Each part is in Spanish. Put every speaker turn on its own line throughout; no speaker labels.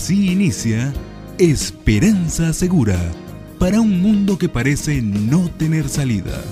Así inicia Esperanza Segura para un mundo que parece no tener salida.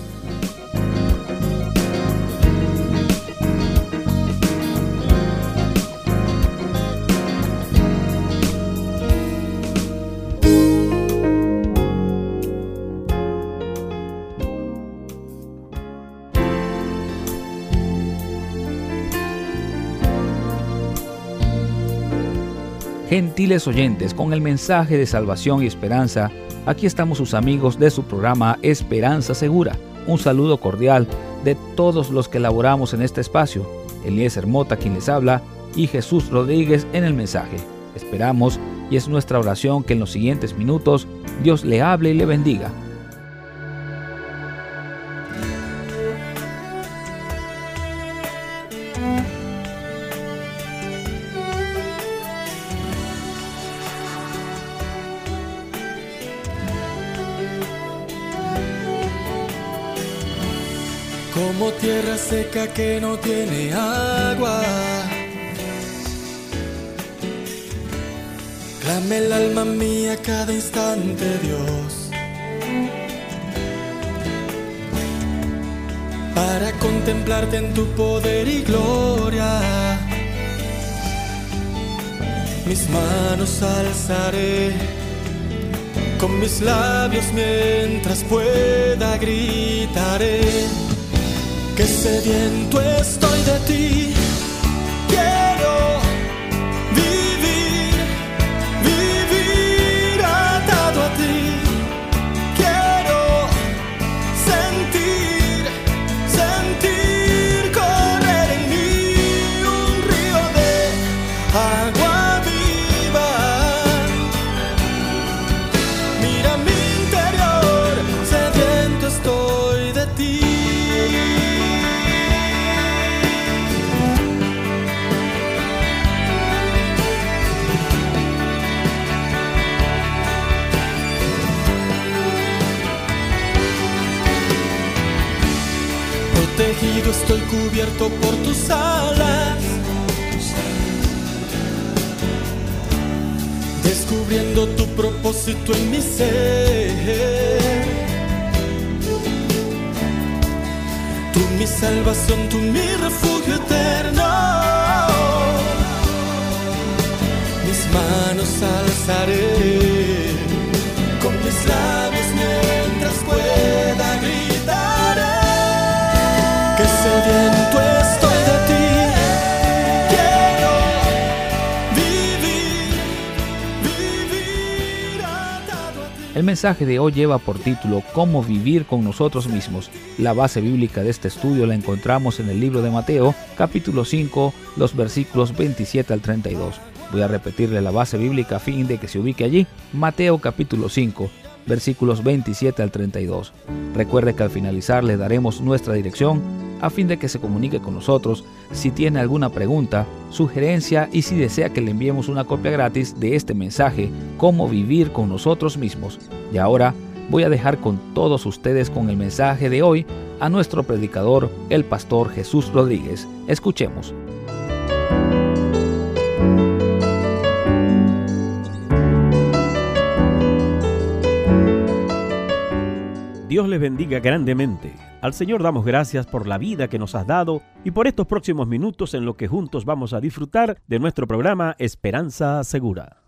Gentiles oyentes, con el mensaje de salvación y esperanza, aquí estamos sus amigos de su programa Esperanza Segura. Un saludo cordial de todos los que elaboramos en este espacio. Elías Mota quien les habla y Jesús Rodríguez en el mensaje. Esperamos y es nuestra oración que en los siguientes minutos Dios le hable y le bendiga
como tierra seca que no tiene agua. Clame el alma mía cada instante, Dios. Para contemplarte en tu poder y gloria. Mis manos alzaré con mis labios mientras pueda gritaré que sediento estoy de ti. Protegido estoy cubierto por tus alas. Descubriendo tu propósito en mi ser. Tú mi salvación, tú mi refugio eterno. Mis manos alzaré con mis labios
mensaje de hoy lleva por título Cómo vivir con nosotros mismos. La base bíblica de este estudio la encontramos en el libro de Mateo, capítulo 5, los versículos 27 al 32. Voy a repetirle la base bíblica a fin de que se ubique allí. Mateo capítulo 5, versículos 27 al 32. Recuerde que al finalizar le daremos nuestra dirección a fin de que se comunique con nosotros si tiene alguna pregunta, sugerencia y si desea que le enviemos una copia gratis de este mensaje, Cómo vivir con nosotros mismos. Y ahora voy a dejar con todos ustedes con el mensaje de hoy a nuestro predicador, el pastor Jesús Rodríguez. Escuchemos.
Dios les bendiga grandemente. Al Señor damos gracias por la vida que nos has dado y por estos próximos minutos en los que juntos vamos a disfrutar de nuestro programa Esperanza Segura.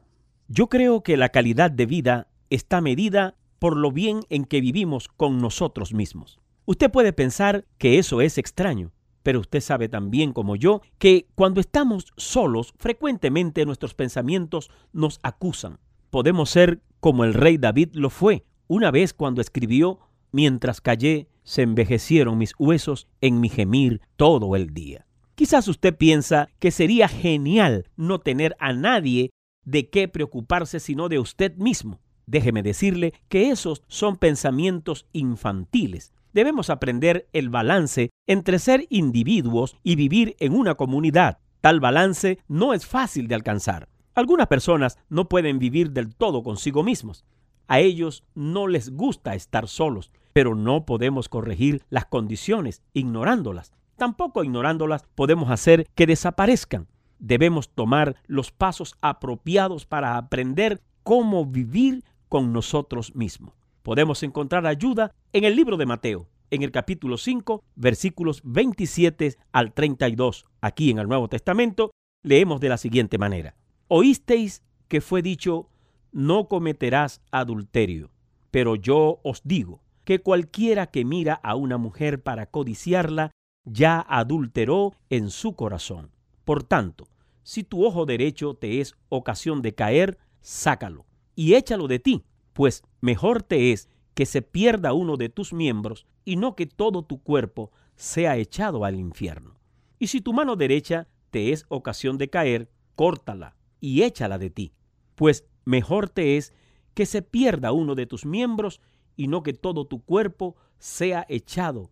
Yo creo que la calidad de vida está medida por lo bien en que vivimos con nosotros mismos. Usted puede pensar que eso es extraño, pero usted sabe también como yo que cuando estamos solos frecuentemente nuestros pensamientos nos acusan. Podemos ser como el rey David lo fue una vez cuando escribió Mientras callé, se envejecieron mis huesos en mi gemir todo el día. Quizás usted piensa que sería genial no tener a nadie de qué preocuparse sino de usted mismo. Déjeme decirle que esos son pensamientos infantiles. Debemos aprender el balance entre ser individuos y vivir en una comunidad. Tal balance no es fácil de alcanzar. Algunas personas no pueden vivir del todo consigo mismos. A ellos no les gusta estar solos, pero no podemos corregir las condiciones ignorándolas. Tampoco ignorándolas podemos hacer que desaparezcan. debemos tomar los pasos apropiados para aprender cómo vivir con nosotros mismos. Podemos encontrar ayuda en el libro de Mateo, en el capítulo 5, versículos 27 al 32. Aquí en el Nuevo Testamento leemos de la siguiente manera. Oísteis que fue dicho, no cometerás adulterio, pero yo os digo que cualquiera que mira a una mujer para codiciarla, ya adulteró en su corazón. Por tanto, si tu ojo derecho te es ocasión de caer, sácalo y échalo de ti, pues mejor te es que se pierda uno de tus miembros y no que todo tu cuerpo sea echado al infierno. Y si tu mano derecha te es ocasión de caer, córtala y échala de ti, pues mejor te es que se pierda uno de tus miembros y no que todo tu cuerpo sea echado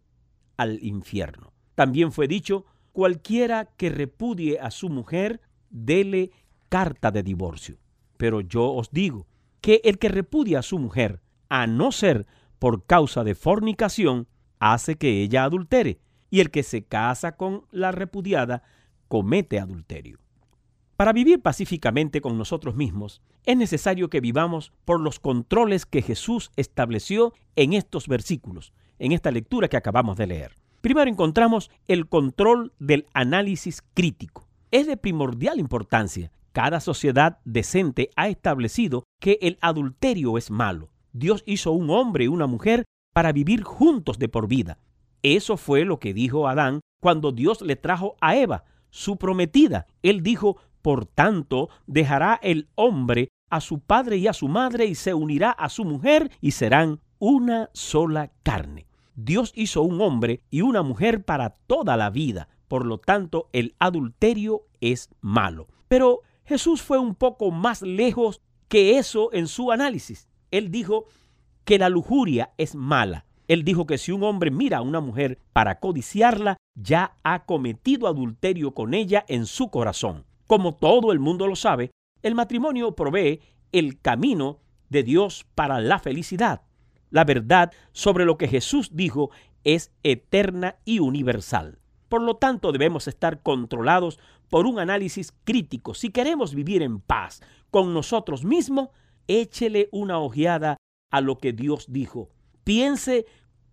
al infierno. También fue dicho, cualquiera que repudie a su mujer, dele carta de divorcio. Pero yo os digo que el que repudia a su mujer, a no ser por causa de fornicación, hace que ella adultere, y el que se casa con la repudiada comete adulterio. Para vivir pacíficamente con nosotros mismos, es necesario que vivamos por los controles que Jesús estableció en estos versículos, en esta lectura que acabamos de leer. Primero encontramos el control del análisis crítico. Es de primordial importancia. Cada sociedad decente ha establecido que el adulterio es malo. Dios hizo un hombre y una mujer para vivir juntos de por vida. Eso fue lo que dijo Adán cuando Dios le trajo a Eva, su prometida. Él dijo, por tanto, dejará el hombre a su padre y a su madre y se unirá a su mujer y serán una sola carne. Dios hizo un hombre y una mujer para toda la vida. Por lo tanto, el adulterio es malo. Pero Jesús fue un poco más lejos que eso en su análisis. Él dijo que la lujuria es mala. Él dijo que si un hombre mira a una mujer para codiciarla, ya ha cometido adulterio con ella en su corazón. Como todo el mundo lo sabe, el matrimonio provee el camino de Dios para la felicidad. La verdad sobre lo que Jesús dijo es eterna y universal. Por lo tanto, debemos estar controlados por un análisis crítico. Si queremos vivir en paz con nosotros mismos, échele una ojeada a lo que Dios dijo. Piense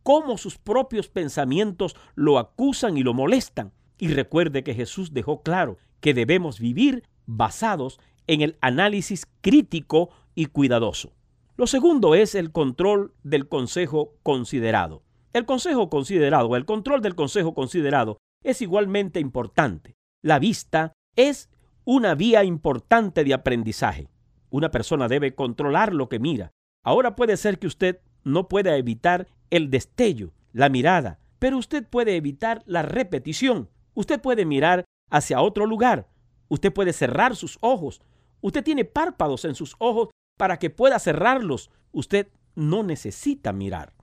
cómo sus propios pensamientos lo acusan y lo molestan. Y recuerde que Jesús dejó claro que debemos vivir basados en el análisis crítico y cuidadoso. Lo segundo es el control del consejo considerado. El consejo considerado, el control del consejo considerado es igualmente importante. La vista es una vía importante de aprendizaje. Una persona debe controlar lo que mira. Ahora puede ser que usted no pueda evitar el destello, la mirada, pero usted puede evitar la repetición. Usted puede mirar hacia otro lugar. Usted puede cerrar sus ojos. Usted tiene párpados en sus ojos para que pueda cerrarlos, usted no necesita mirar.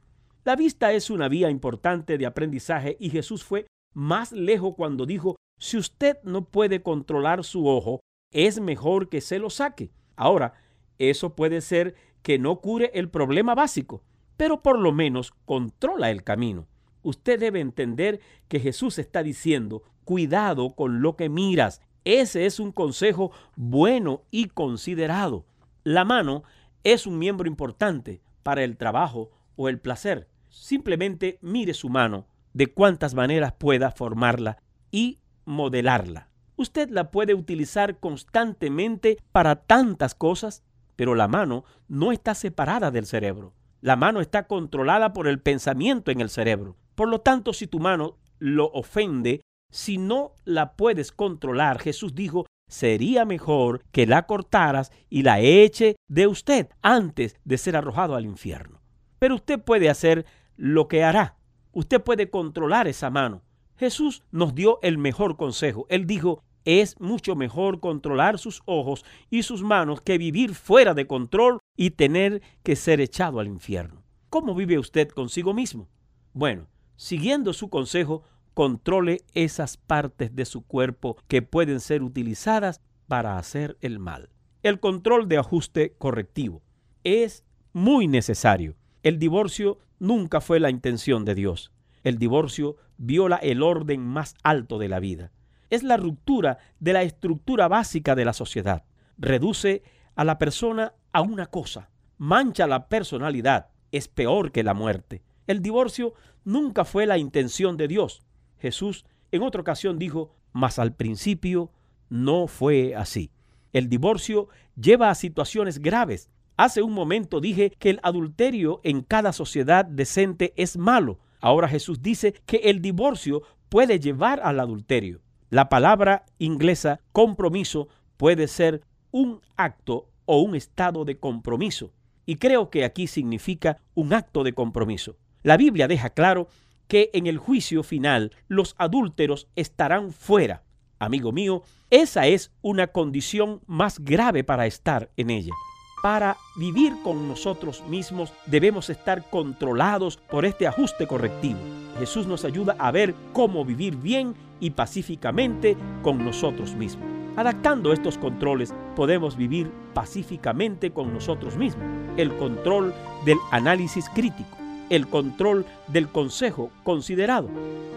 La vista es una vía importante de aprendizaje y Jesús fue más lejos cuando dijo, si usted no puede controlar su ojo, es mejor que se lo saque. Ahora, eso puede ser que no cure el problema básico, pero por lo menos controla el camino. Usted debe entender que Jesús está diciendo, cuidado con lo que miras. Ese es un consejo bueno y considerado. La mano es un miembro importante para el trabajo o el placer. Simplemente mire su mano de cuántas maneras pueda formarla y modelarla. Usted la puede utilizar constantemente para tantas cosas, pero la mano no está separada del cerebro. La mano está controlada por el pensamiento en el cerebro. Por lo tanto, si tu mano lo ofende, si no la puedes controlar, Jesús dijo, sería mejor que la cortaras y la eche de usted antes de ser arrojado al infierno. Pero usted puede hacer lo que hará. Usted puede controlar esa mano. Jesús nos dio el mejor consejo. Él dijo, es mucho mejor controlar sus ojos y sus manos que vivir fuera de control y tener que ser echado al infierno. ¿Cómo vive usted consigo mismo? Bueno, siguiendo su consejo, controle esas partes de su cuerpo que pueden ser utilizadas para hacer el mal. El control de ajuste correctivo es muy necesario. El divorcio nunca fue la intención de Dios. El divorcio viola el orden más alto de la vida. es la ruptura de la estructura básica de la sociedad. Reduce a la persona a una cosa, mancha la personalidad, es peor que la muerte. El divorcio nunca fue la intención de Dios. Jesús en otra ocasión dijo, mas al principio no fue así. El divorcio lleva a situaciones graves. Hace un momento dije que el adulterio en cada sociedad decente es malo. Ahora Jesús dice que el divorcio puede llevar al adulterio. La palabra inglesa compromiso puede ser un acto o un estado de compromiso. Y creo que aquí significa un acto de compromiso. La Biblia deja claro que en el juicio final los adúlteros estarán fuera. Amigo mío, esa es una condición más grave para estar en ella. Para vivir con nosotros mismos debemos estar controlados por este ajuste correctivo. Jesús nos ayuda a ver cómo vivir bien y pacíficamente con nosotros mismos. Adaptando estos controles podemos vivir pacíficamente con nosotros mismos. El control del análisis crítico, el control del consejo considerado,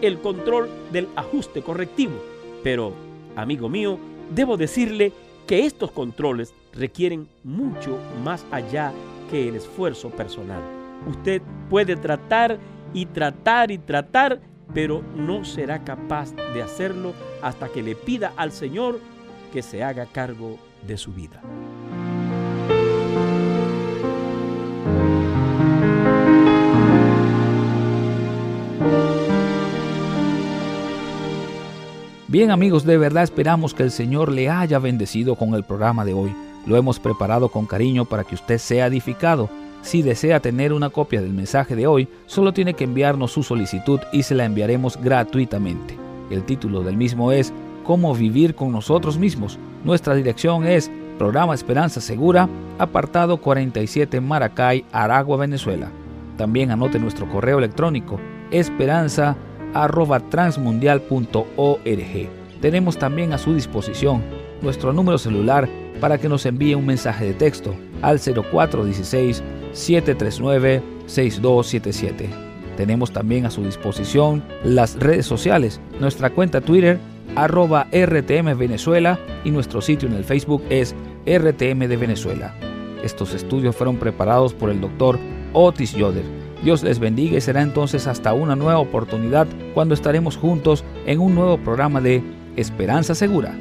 el control del ajuste correctivo. Pero, amigo mío, debo decirle que estos controles requieren mucho más allá que el esfuerzo personal. Usted puede tratar y tratar y tratar, pero no será capaz de hacerlo hasta que le pida al Señor que se haga cargo de su vida.
Bien amigos, de verdad esperamos que el Señor le haya bendecido con el programa de hoy. Lo hemos preparado con cariño para que usted sea edificado. Si desea tener una copia del mensaje de hoy, solo tiene que enviarnos su solicitud y se la enviaremos gratuitamente. El título del mismo es Cómo vivir con nosotros mismos. Nuestra dirección es Programa Esperanza Segura, apartado 47 Maracay, Aragua, Venezuela. También anote nuestro correo electrónico esperanza arroba transmundial.org. Tenemos también a su disposición nuestro número celular para que nos envíe un mensaje de texto al 0416-739-6277. Tenemos también a su disposición las redes sociales, nuestra cuenta Twitter arroba RTM Venezuela y nuestro sitio en el Facebook es RTM de Venezuela. Estos estudios fueron preparados por el doctor Otis Yoder Dios les bendiga y será entonces hasta una nueva oportunidad cuando estaremos juntos en un nuevo programa de Esperanza Segura.